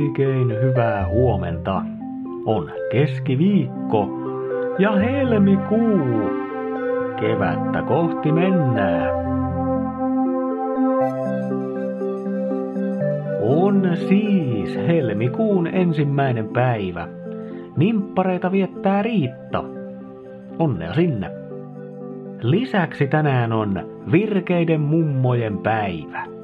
Oikein hyvää huomenta. On keskiviikko ja helmikuu. Kevättä kohti mennään. On siis helmikuun ensimmäinen päivä. Nimppareita viettää Riitta. Onnea sinne. Lisäksi tänään on virkeiden mummojen päivä.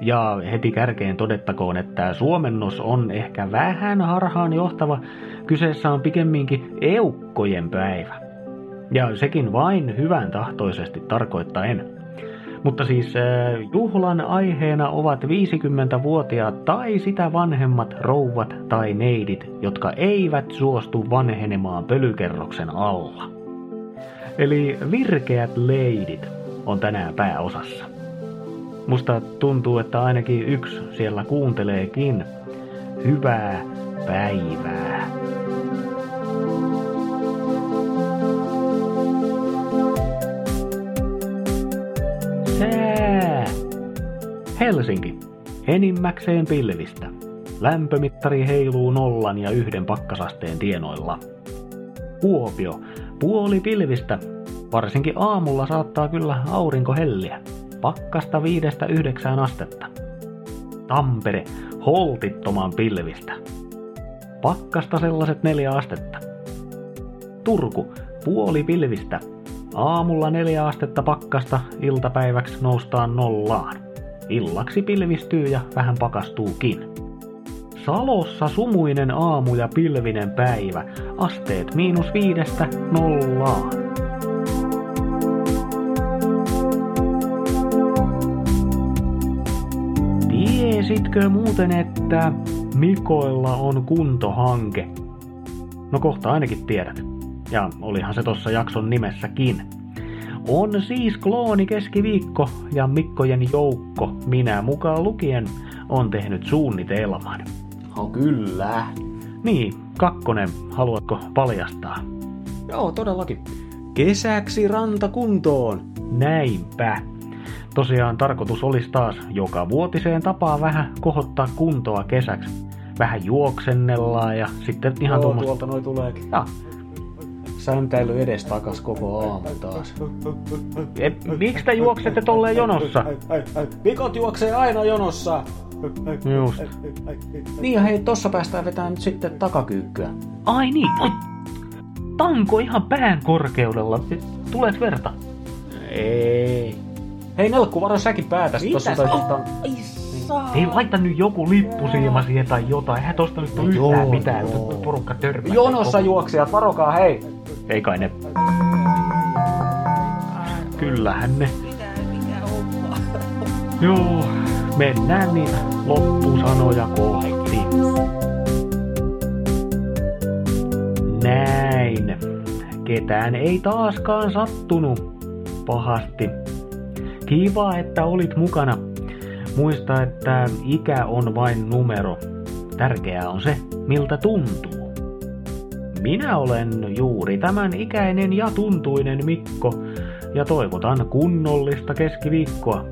Ja heti kärkeen todettakoon, että suomennos on ehkä vähän harhaan johtava. Kyseessä on pikemminkin eukkojen päivä. Ja sekin vain hyvän tahtoisesti tarkoittaen. Mutta siis äh, juhlan aiheena ovat 50-vuotiaat tai sitä vanhemmat rouvat tai neidit, jotka eivät suostu vanhenemaan pölykerroksen alla. Eli virkeät leidit on tänään pääosassa. Musta tuntuu, että ainakin yksi siellä kuunteleekin. Hyvää päivää. Sää! Helsinki. Enimmäkseen pilvistä. Lämpömittari heiluu nollan ja yhden pakkasasteen tienoilla. Kuopio. Puoli pilvistä. Varsinkin aamulla saattaa kyllä aurinko helliä. Pakkasta viidestä yhdeksään astetta. Tampere. Holtittoman pilvistä. Pakkasta sellaiset neljä astetta. Turku. Puoli pilvistä. Aamulla neljä astetta pakkasta, iltapäiväksi noustaan nollaan. Illaksi pilvistyy ja vähän pakastuukin. Salossa sumuinen aamu ja pilvinen päivä, asteet miinus viidestä nollaan. Tiesitkö muuten, että Mikoilla on kuntohanke? No kohta ainakin tiedät. Ja olihan se tossa jakson nimessäkin. On siis klooni keskiviikko ja Mikkojen joukko, minä mukaan lukien, on tehnyt suunnitelman. Oh, kyllä. Niin, kakkonen, haluatko paljastaa? Joo, todellakin. Kesäksi rantakuntoon. Näinpä. Tosiaan tarkoitus olisi taas joka vuotiseen tapaan vähän kohottaa kuntoa kesäksi. Vähän juoksennellaan ja sitten ihan Joo, tuommoista... tuolta noi tuleekin. Ja, Säntäily edestakas koko aamu taas. e, miksi te juoksette tolleen jonossa? Pikot juoksee aina jonossa. Just. Niin ja hei, tossa päästään vetämään nyt sitten takakyykkyä. Ai niin, oi. Tanko ihan pään korkeudella. Tuleeko verta? Ei. Hei Nelkku, varo säkin päätäs tossa. Mitä? Tai, tota... Ei laita nyt joku lippusiima siihen tai jotain. Eihän tosta nyt tule No yhtään joo, mitään. joo. Porukka törmää. Jonossa juoksijat, varokaa hei. Ei kai ne. Kyllähän ne. Joo, mennään niin loppusanoja kohti. Näin. Ketään ei taaskaan sattunut pahasti. Kiva, että olit mukana. Muista, että ikä on vain numero. Tärkeää on se, miltä tuntuu. Minä olen juuri tämän ikäinen ja tuntuinen Mikko ja toivotan kunnollista keskiviikkoa.